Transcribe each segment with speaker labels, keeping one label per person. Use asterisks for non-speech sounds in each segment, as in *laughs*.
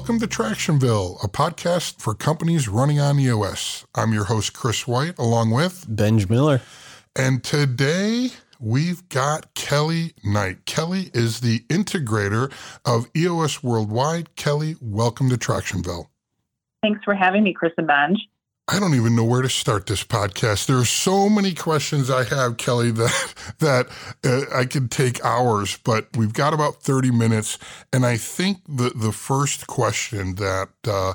Speaker 1: Welcome to Tractionville, a podcast for companies running on EOS. I'm your host, Chris White, along with
Speaker 2: Benj Miller.
Speaker 1: And today we've got Kelly Knight. Kelly is the integrator of EOS Worldwide. Kelly, welcome to Tractionville.
Speaker 3: Thanks for having me, Chris and Benj.
Speaker 1: I don't even know where to start this podcast. There are so many questions I have, Kelly, *laughs* that that uh, I could take hours, but we've got about 30 minutes. And I think the, the first question that uh,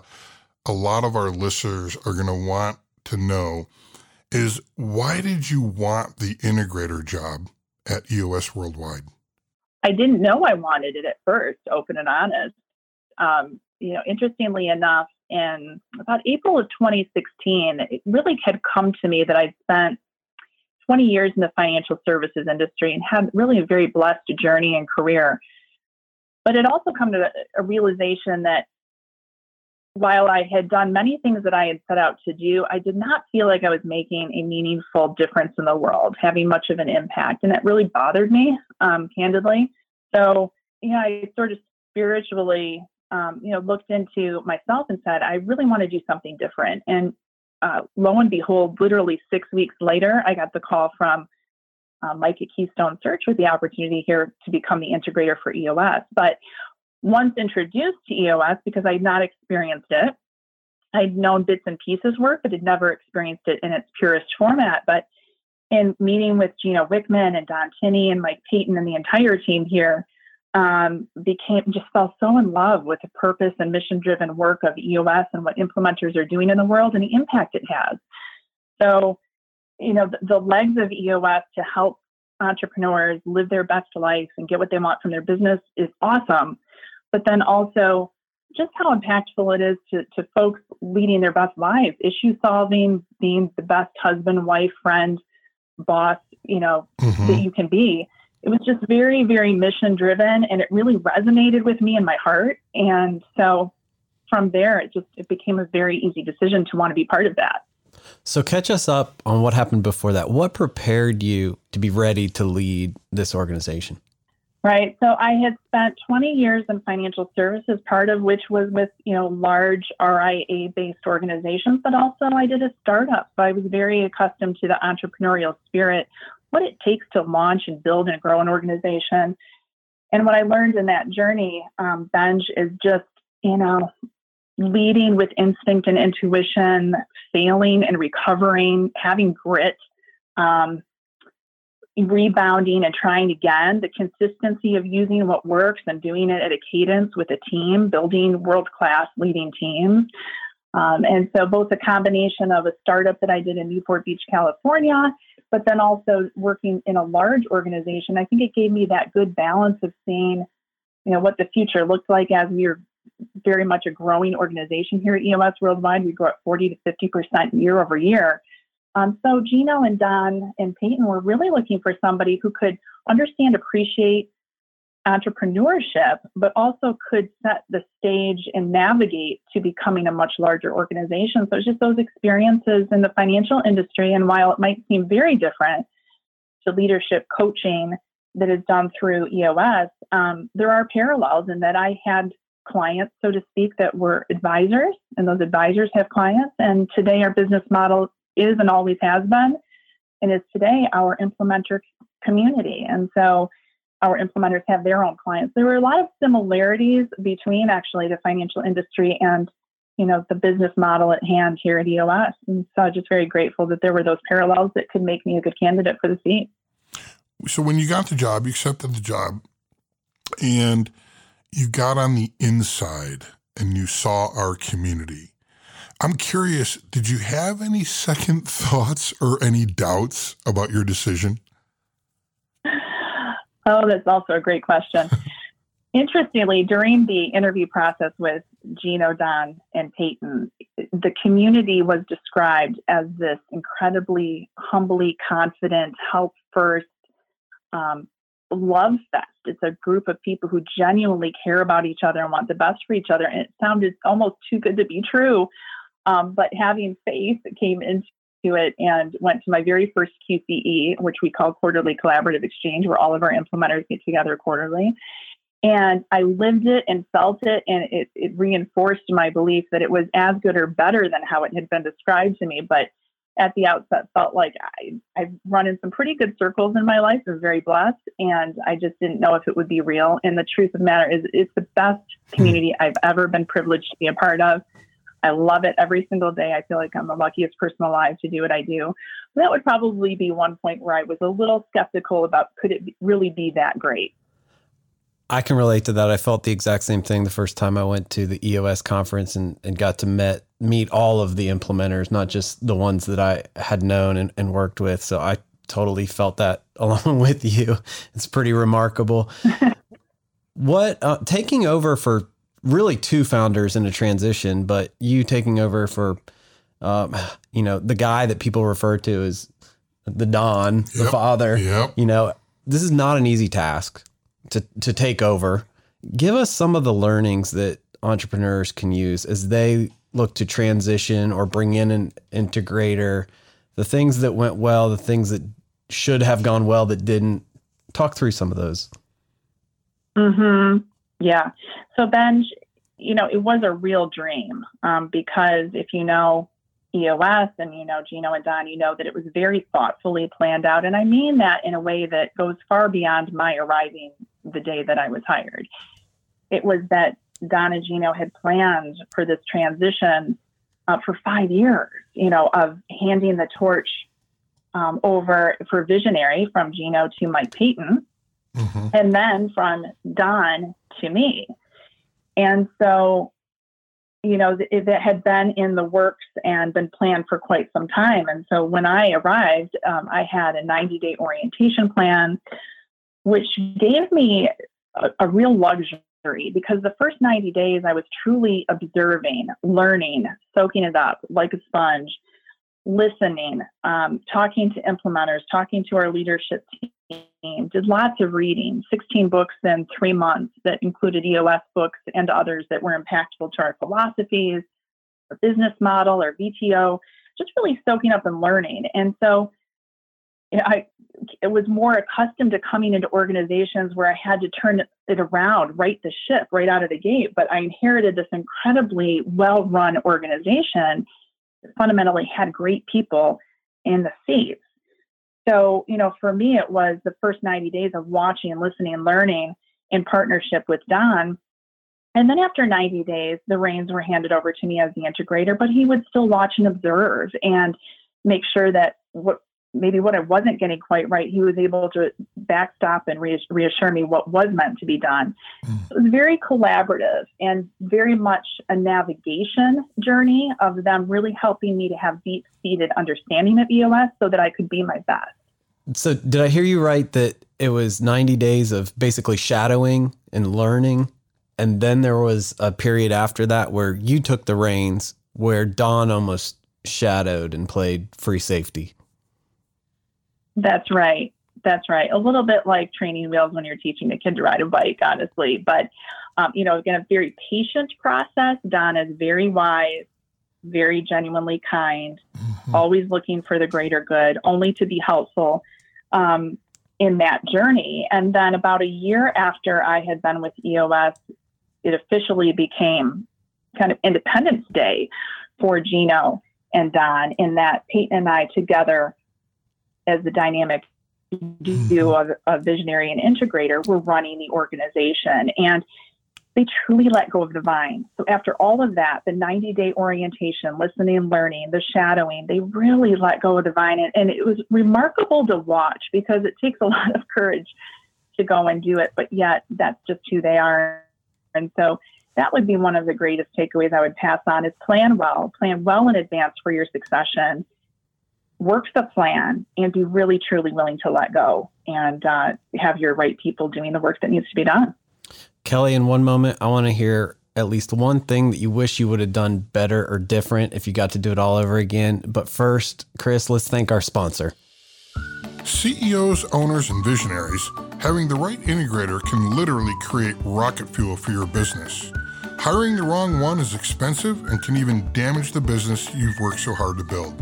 Speaker 1: a lot of our listeners are going to want to know is why did you want the integrator job at EOS Worldwide?
Speaker 3: I didn't know I wanted it at first, open and honest. Um, you know, interestingly enough, in about April of 2016, it really had come to me that I'd spent 20 years in the financial services industry and had really a very blessed journey and career. But it also come to a realization that while I had done many things that I had set out to do, I did not feel like I was making a meaningful difference in the world, having much of an impact. And that really bothered me, um, candidly. So, you know, I sort of spiritually um, you know, looked into myself and said, I really want to do something different. And uh, lo and behold, literally six weeks later, I got the call from uh, Mike at Keystone Search with the opportunity here to become the integrator for EOS. But once introduced to EOS, because I had not experienced it, I'd known bits and pieces work, but had never experienced it in its purest format. But in meeting with Gino Wickman and Don Tinney and Mike Paton and the entire team here, um, became just fell so in love with the purpose and mission driven work of EOS and what implementers are doing in the world and the impact it has. So, you know, the, the legs of EOS to help entrepreneurs live their best life and get what they want from their business is awesome. But then also just how impactful it is to, to folks leading their best lives, issue solving, being the best husband, wife, friend, boss, you know, mm-hmm. that you can be it was just very, very mission driven and it really resonated with me in my heart. And so from there, it just it became a very easy decision to want to be part of that.
Speaker 2: So catch us up on what happened before that. What prepared you to be ready to lead this organization?
Speaker 3: Right. So I had spent 20 years in financial services, part of which was with, you know, large RIA based organizations, but also I did a startup. So I was very accustomed to the entrepreneurial spirit what it takes to launch and build and grow an organization. And what I learned in that journey, um, Benj, is just, you know, leading with instinct and intuition, failing and recovering, having grit, um, rebounding and trying again, the consistency of using what works and doing it at a cadence with a team, building world class leading teams. Um, and so, both a combination of a startup that I did in Newport Beach, California, but then also working in a large organization, I think it gave me that good balance of seeing, you know, what the future looked like as we are very much a growing organization here at EOS Worldwide. We grow at 40 to 50 percent year over year. Um, so Gino and Don and Paton were really looking for somebody who could understand, appreciate, entrepreneurship, but also could set the stage and navigate to becoming a much larger organization. So it's just those experiences in the financial industry. And while it might seem very different to leadership coaching that is done through EOS, um, there are parallels in that I had clients, so to speak, that were advisors, and those advisors have clients. And today our business model is and always has been, and is today our implementer community. And so our implementers have their own clients. There were a lot of similarities between actually the financial industry and you know the business model at hand here at EOS. And so I'm just very grateful that there were those parallels that could make me a good candidate for the seat.
Speaker 1: So when you got the job, you accepted the job and you got on the inside and you saw our community. I'm curious, did you have any second *laughs* thoughts or any doubts about your decision?
Speaker 3: Oh, that's also a great question. *laughs* Interestingly, during the interview process with Gino, Don, and Paton, the community was described as this incredibly humbly confident, help first, um, love fest. It's a group of people who genuinely care about each other and want the best for each other. And it sounded almost too good to be true. Um, but having faith came into to it and went to my very first QCE, which we call Quarterly Collaborative Exchange, where all of our implementers get together quarterly. And I lived it and felt it, and it, it reinforced my belief that it was as good or better than how it had been described to me. But at the outset, felt like I, I've run in some pretty good circles in my life. I'm very blessed, and I just didn't know if it would be real. And the truth of the matter is, it's the best hmm. community I've ever been privileged to be a part of. I love it every single day. I feel like I'm the luckiest person alive to do what I do. That would probably be one point where I was a little skeptical about could it really be that great.
Speaker 2: I can relate to that. I felt the exact same thing the first time I went to the EOS conference and, and got to met meet all of the implementers, not just the ones that I had known and, and worked with. So I totally felt that *laughs* along with you. It's pretty remarkable. *laughs* what uh, taking over for really two founders in a transition, but you taking over for, um, you know, the guy that people refer to as the Don, yep. the father.
Speaker 1: Yep.
Speaker 2: You know, this is not an easy task to to take over. Give us some of the learnings that entrepreneurs can use as they look to transition or bring in an integrator, the things that went well, the things that should have gone well that didn't. Talk through some of those.
Speaker 3: Hmm. Yeah. So Ben, you know, it was a real dream um, because if you know EOS and you know Gino and Don, you know that it was very thoughtfully planned out, and I mean that in a way that goes far beyond my arriving the day that I was hired. It was that Don and Gino had planned for this transition uh, for five years, you know, of handing the torch um, over for visionary from Gino to Mike Paton, mm-hmm. and then from Don to me. And so, you know, it, it, had been in the works and been planned for quite some time. And so when I arrived, um, I had a 90 day orientation plan which gave me a, a real luxury because the first 90 days I was truly observing, learning, soaking it up like a sponge, listening, um, talking to implementers, talking to our leadership team, did lots of reading, 16 books in three months that included EOS books and others that were impactful to our philosophies, our business model, our VTO, just really soaking up and learning. And so you know, I it was more accustomed to coming into organizations where I had to turn it around, right the ship right out of the gate. But I inherited this incredibly well run organization that fundamentally had great people in the seats. So, you know, for me, it was the first 90 days of watching and listening and learning in partnership with Don. And then after 90 days, the reins were handed over to me as the integrator, but he would still watch and observe and make sure that what maybe what I wasn't getting quite right, he was able to backstop and reassure me what was meant to be done. Mm. It was very collaborative and very much a navigation journey of them really helping me to have deep seated understanding of EOS so that I could be my best.
Speaker 2: So, did I hear you right that it was 90 days of basically shadowing and learning? And then there was a period after that where you took the reins, where Don almost shadowed and played free safety.
Speaker 3: That's right. That's right. A little bit like training wheels when you're teaching a kid to ride a bike, honestly. But, um, you know, again, a very patient process. Don is very wise, very genuinely kind, mm-hmm. always looking for the greater good, only to be helpful um, in that journey. And then about a year after I had been with EOS, it officially became kind of Independence Day for Gino and Don, in that Paton and I together as the dynamic duo mm-hmm. of a visionary and integrator were running the organization. And they truly let go of the vine. So after all of that, the 90 day orientation, listening and learning, the shadowing, they really let go of the vine. And, and, it was remarkable to watch because it takes a *laughs* lot of courage to go and do it, but yet that's just who they are. And so that would be one of the greatest takeaways I would pass on is plan well, plan well in advance for your succession work the plan and be really truly willing to let go and uh, have your right people doing the work that needs to be done.
Speaker 2: Kelly, in one moment, I want to hear at least one thing that you wish you would have done better or different if you got to do it all over again. But first, Chris, let's thank our sponsor.
Speaker 1: CEOs, owners, and visionaries, having the right integrator can literally create rocket fuel for your business. Hiring the wrong one is expensive and can even damage the business you've worked so hard to build.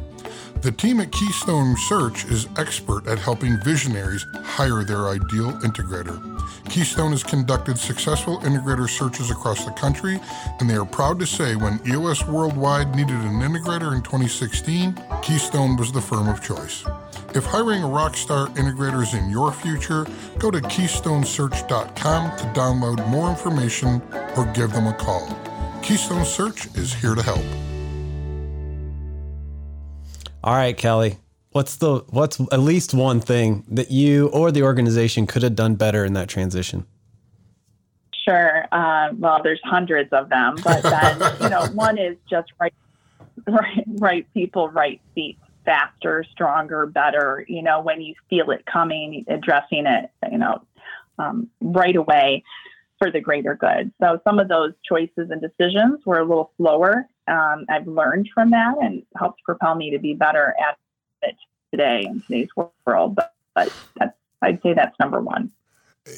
Speaker 1: The team at Keystone Search is expert at helping visionaries hire their ideal integrator. Keystone has conducted successful integrator searches across the country, and they are proud to say when EOS Worldwide needed an integrator in 2016, Keystone was the firm of choice. If hiring a rockstar integrator is in your future, go to keystonesearch.com to download more information or give them a call. Keystone Search is here to help.
Speaker 2: All right, Kelly. What's the what's at least one thing that you or the organization could have done better in that transition?
Speaker 3: Sure. Uh, well, there's hundreds of them, but then *laughs* you know, one is just right, right, right people, right seats, faster, stronger, better. You know, when you feel it coming, addressing it, you know, um, right away for the greater good. So some of those choices and decisions were a little slower. Um, I've learned from that and helps propel me to be better at it today in today's world. But, but that's, I'd say that's number one.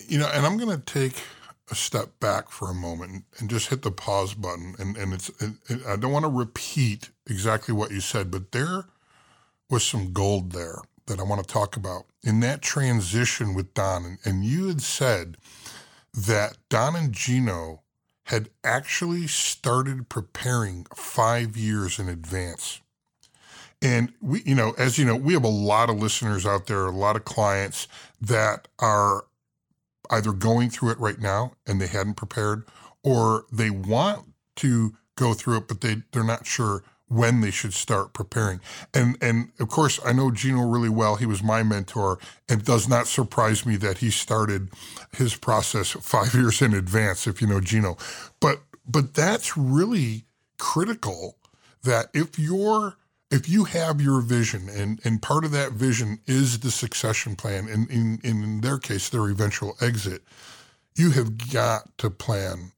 Speaker 1: You know, and I'm going to take a step back for a moment and just hit the pause button. And, and it's, I don't want to repeat exactly what you said, but there was some gold there that I want to talk about in that transition with Don. And, and you had said that Don and Gino had actually started preparing five years in advance. And we, you know, as you know, we have a lot of listeners out there, a lot of clients that are either going through it right now and they hadn't prepared, or they want to go through it, but they, they're not sure when they should start preparing. And and of course, I know Gino really well. He was my mentor, it does not surprise me that he started his process five *laughs* years in advance. If you know Gino, but but that's really critical. That if you're if you have your vision and, and part of that vision is the succession plan and in, in their case their eventual exit you have got to plan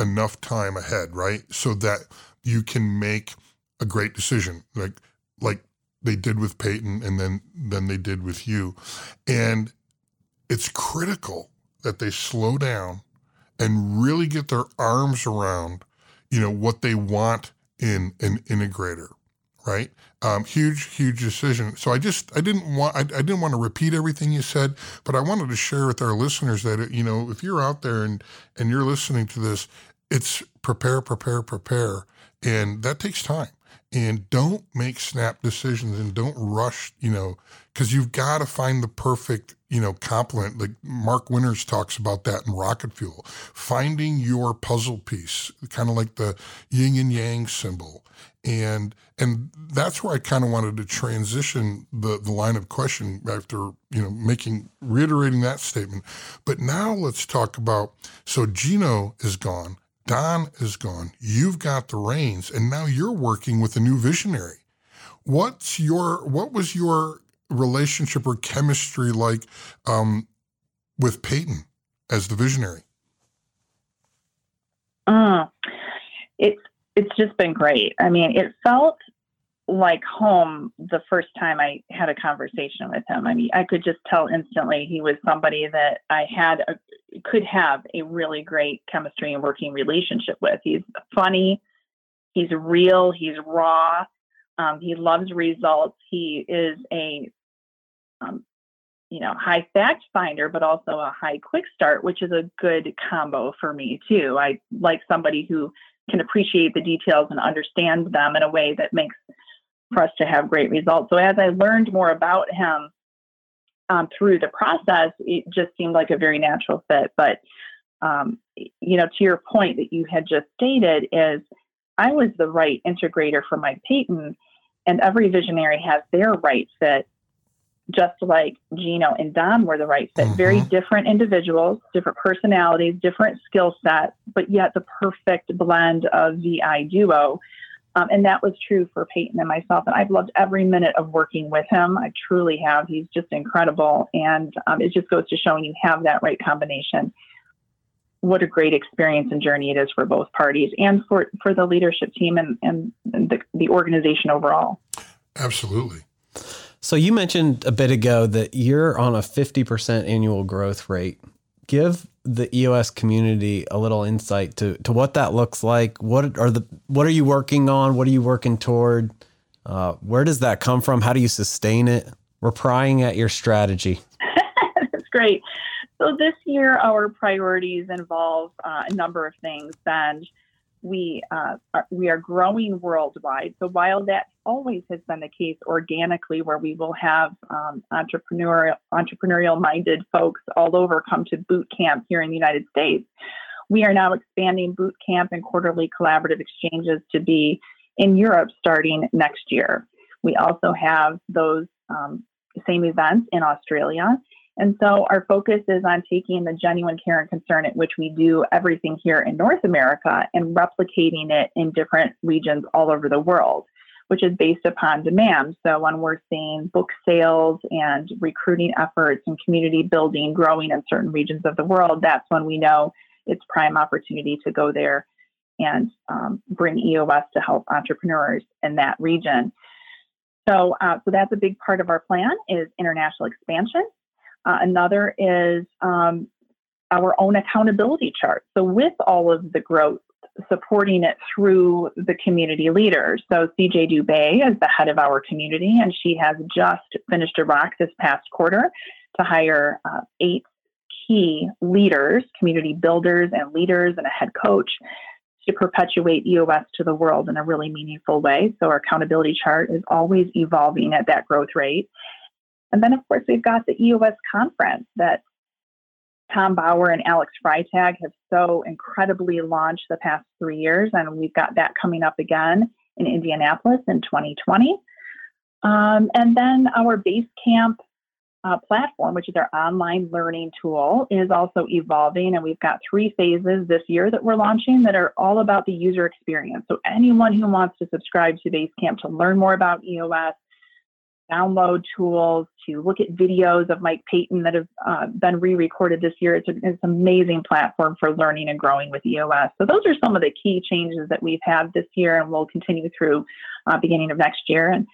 Speaker 1: enough time ahead right so that you can make a great decision like like they did with Paton and then then they did with you. And it's critical that they slow down and really get their arms around, you know, what they want in an integrator, right? Um, huge, huge decision. So I just, I didn't want, I, I, didn't want to repeat everything you said, but I wanted to share with our listeners that, you know, if you're out there and, and you're listening to this, it's prepare, prepare, prepare. And that takes time. And don't make snap decisions and don't rush, you know, because you've got to find the perfect, you know, complement. Like Mark Winters talks about that in Rocket Fuel. Finding your puzzle piece, kind of like the yin and yang symbol. And and that's where I kind of wanted to transition the, the line of question after, you know, making reiterating that statement. But now let's talk about so Gino is gone Don is gone. You've got the reins, and now you're working with a new visionary. What's your what was your relationship or chemistry like um, with Paton as the visionary?
Speaker 3: Mm, it's it's just been great. I mean, it felt like home the first time I had a conversation with him. I mean, I could just tell instantly he was somebody that I had a, could have a really great chemistry and working relationship with. He's funny, he's real, he's raw, um, he loves results. He is a um, you know high fact finder, but also a high quick start, which is a good combo for me too. I like somebody who can appreciate the details and understand them in a way that makes for us to have great results. So as I learned more about him um, through the process, it just seemed like a very natural fit. But um, you know, to your point that you had just stated is I was the right integrator for Mike Paton, and every visionary has their right fit, just like Gino and Don were the right fit. Mm-hmm. Very different individuals, different personalities, different skill sets, but yet the perfect blend of VI duo um, and that was true for Paton and myself. And I've loved every minute of working with him. I truly have. He's just incredible. And um, it just goes to showing you have that right combination. What a great experience and journey it is for both parties and for, for the leadership team and, and the, the organization overall.
Speaker 1: Absolutely.
Speaker 2: So you mentioned a bit ago that you're on a 50% annual growth rate. Give the EOS community a little insight to to what that looks like. What are the what are you working on? What are you working toward? Uh, where does that come from? How do you sustain it? We're prying at your strategy. *laughs*
Speaker 3: That's great. So this year, our priorities involve uh, a number of things, and we uh, are, we are growing worldwide. So while that always has been the case organically, where we will have um, entrepreneurial entrepreneurial minded folks all over come to boot camp here in the United States, we are now expanding boot camp and quarterly collaborative exchanges to be in Europe starting next year. We also have those um, same events in Australia. And so our focus is on taking the genuine care and concern at which we do everything here in North America and replicating it in different regions all over the world, which is based upon demand. So when we're seeing book sales and recruiting efforts and community building growing in certain regions of the world, that's when we know it's prime opportunity to go there and um, bring EOS to help entrepreneurs in that region. So, uh, so that's a big part of our plan is international expansion. Uh, another is um, our own accountability chart. So, with all of the growth, supporting it through the community leaders. So, CJ Dubay is the head of our community, and she has just finished a rock this past quarter to hire uh, eight key leaders, community builders, and leaders, and a head coach to perpetuate EOS to the world in a really meaningful way. So our accountability chart is always evolving at that growth rate. And then, of course, we've got the EOS conference that Tom Bouwer and Alex Freytag have so incredibly launched the past three years. And we've got that coming up again in Indianapolis in 2020. Um, and then our base camp uh, platform, which is our online learning tool, is also evolving. And we've got three phases this year that we're launching that are all about the user experience. So, anyone who wants to subscribe to Basecamp to learn more about EOS, download tools, to look at videos of Mike Paton that have uh, been re recorded this year, it's, a, it's an amazing platform for learning and growing with EOS. So, those are some of the key changes that we've had this year and will continue through uh, beginning of next year. And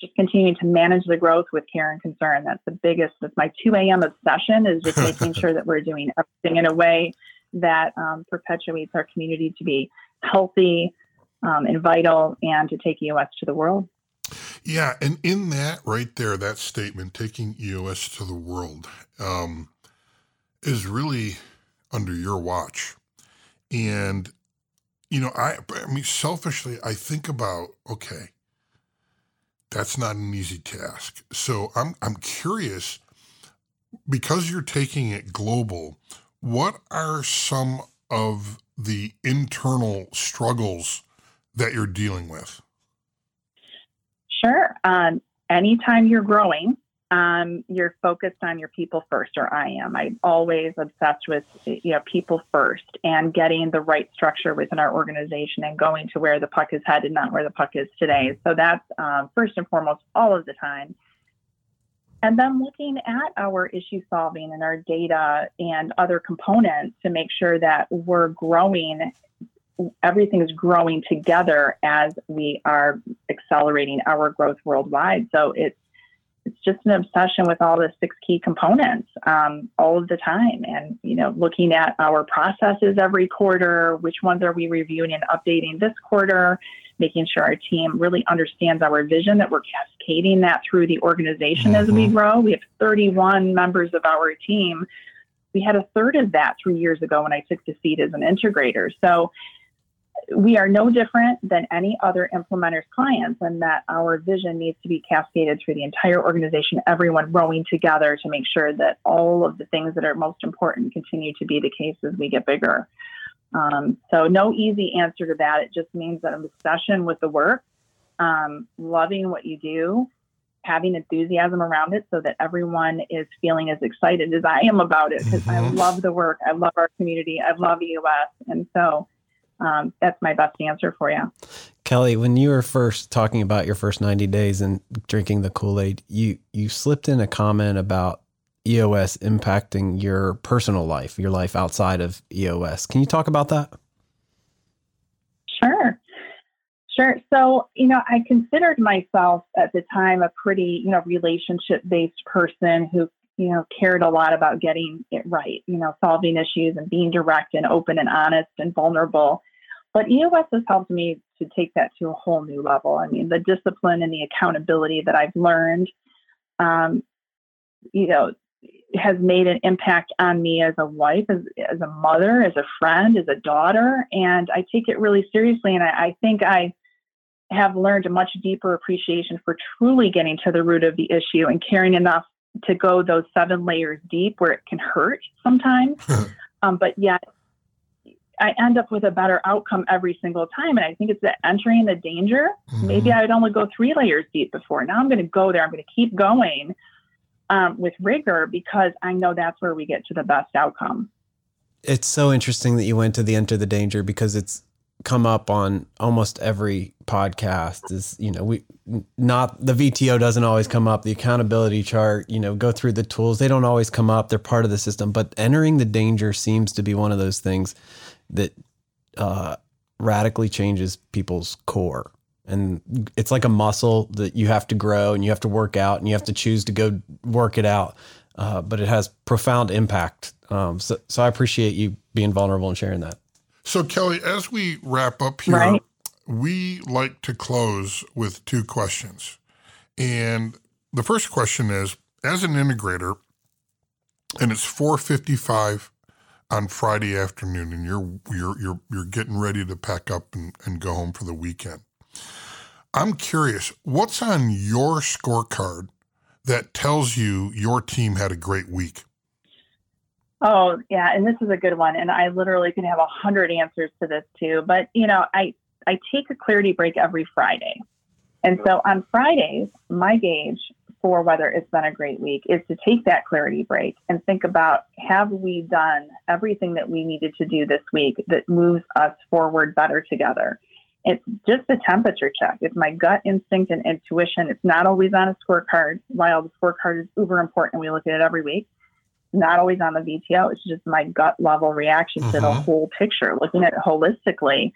Speaker 3: just continuing to manage the growth with care and concern. That's the biggest, that's my 2 a.m. obsession is just *laughs* making sure that we're doing everything in a way that um, perpetuates our community to be healthy um, and vital and to take EOS to the world.
Speaker 1: Yeah. And in that right there, that statement, taking EOS to the world, um, is really under your watch. And, you know, I, I mean, selfishly, I think about, okay, that's not an easy task. So I'm I'm curious because you're taking it global, what are some of the internal struggles that you're dealing with?
Speaker 3: Sure. Um, anytime you're growing, um, you're focused on your people first, or I am. I'm always obsessed with you know people first and getting the right structure within our organization and going to where the puck is headed, not where the puck is today. So that's um, first and foremost all of the time. And then looking at our issue solving and our data and other components to make sure that we're growing everything is growing together as we are accelerating our growth worldwide. So it's it's just an obsession with all the six key components um, all of the time and you know looking at our processes every quarter which ones are we reviewing and updating this quarter making sure our team really understands our vision that we're cascading that through the organization mm-hmm. as we mm-hmm. grow we have 31 members of our team we had a third of that three years ago when i took the seat as an integrator so we are no different than any other implementers clients and that our vision needs to be cascaded through the entire organization, everyone rowing together to make sure that all of the things that are most important continue to be the case as we get bigger. Um, so no easy answer to that. It just means that an obsession with the work, um, loving what you do, having enthusiasm around it so that everyone is feeling as excited as I am about it because mm-hmm. I love the work. I love our community. I love EOS. And so um, that's my best answer for you.
Speaker 2: Kelly, when you were first talking about your first 90 days and drinking the Kool Aid, you, you slipped in a comment about EOS impacting your personal life, your life outside of EOS. Can you talk about that?
Speaker 3: Sure. Sure. So, you know, I considered myself at the time a pretty, you know, relationship based person who you know, cared a lot about getting it right, you know, solving issues and being direct and open and honest and vulnerable. But EOS has helped me to take that to a whole new level. I mean, the discipline and the accountability that I've learned, um, you know, has made an impact on me as a wife, as, as a mother, as a friend, as a daughter. And I take it really seriously. And I, I think I have learned a much deeper appreciation for truly getting to the root of the issue and caring enough to go those seven layers deep where it can hurt sometimes. *laughs* um, but yet, I end up with a better outcome every single time. And I think it's that entering the danger. Mm-hmm. Maybe I would only go three layers deep before. Now I'm going to go there. I'm going to keep going um, with rigor because I know that's where we get to the best outcome.
Speaker 2: It's so interesting that you went to the enter the danger because it's come up on almost every podcast is you know we not the VTO doesn't always come up the accountability chart you know go through the tools they don't always come up they're part of the system but entering the danger seems to be one of those things that uh, radically changes people's core. And it's like a muscle that you have to grow and you have to work out and you have to choose to go work it out uh, but it has profound impact. Um, so, so i appreciate you being vulnerable and sharing that
Speaker 1: so, Kelly, as we wrap up here, right. we like to close with two questions. And the first question is as an integrator, and it's 455 on Friday afternoon, and you're you're you're you're getting ready to pack up and, and go home for the weekend. I'm curious, what's on your scorecard that tells you your team had a great week?
Speaker 3: Oh, yeah, and this is a good one. And I literally can have a hundred answers to this too. But you know, I I take a clarity break every Friday. And so on Fridays, my gauge for whether it's been a great week is to take that clarity break and think about have we done everything that we needed to do this week that moves us forward better together? It's just a temperature check. It's my gut instinct and intuition. It's not always on a scorecard, while the scorecard is uber important. We look at it every week not always on the VTO. It's just my gut level reaction to the mm-hmm. whole picture, looking at it holistically.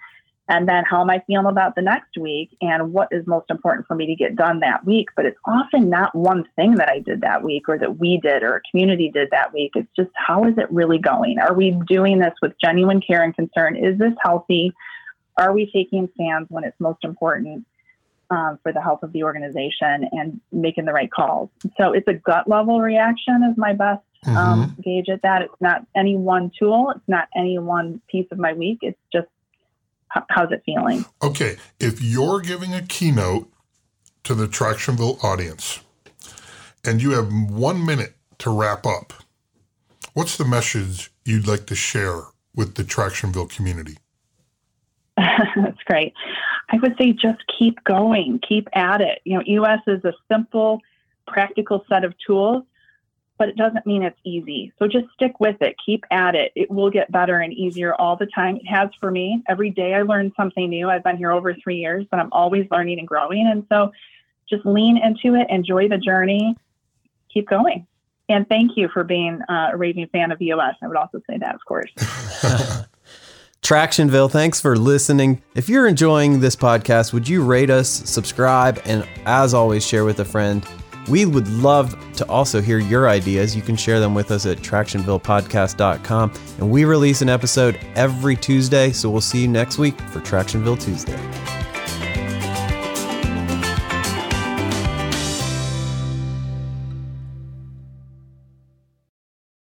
Speaker 3: And then how am I feeling about the next week and what is most important for me to get done that week? But it's often not one thing that I did that week or that we did or a community did that week. It's just how is it really going? Are we doing this with genuine care and concern? Is this healthy? Are we taking stands when it's most important? Um, for the health of the organization and making the right calls. So it's a gut level reaction is my best mm-hmm. um, gauge at that. It's not any one tool. It's not any one piece of my week. It's just how's it feeling.
Speaker 1: Okay, if you're giving a keynote to the Tractionville audience, and you have one minute to wrap up, what's the message you'd like to share with the Tractionville community? *laughs*
Speaker 3: That's great. I would say just keep going, keep at it. You know, EOS is a simple, practical set of tools but it doesn't mean it's easy. So just stick with it, keep at it. It will get better and easier all the time. It has for me. Every day I learn something new. I've been here over three years, but I'm always learning and growing. And so just lean into it, enjoy the journey, keep going. And thank you for being uh, a raving fan of EOS. I would also say that, of course. *laughs* *laughs*
Speaker 2: Tractionville, thanks for listening. If you're enjoying this podcast, would you rate us, subscribe, and as always, share with a friend? We would love to also hear your ideas. You can share them with us at tractionvillepodcast.com. And we release an episode every Tuesday, so we'll see you next week for Tractionville Tuesday.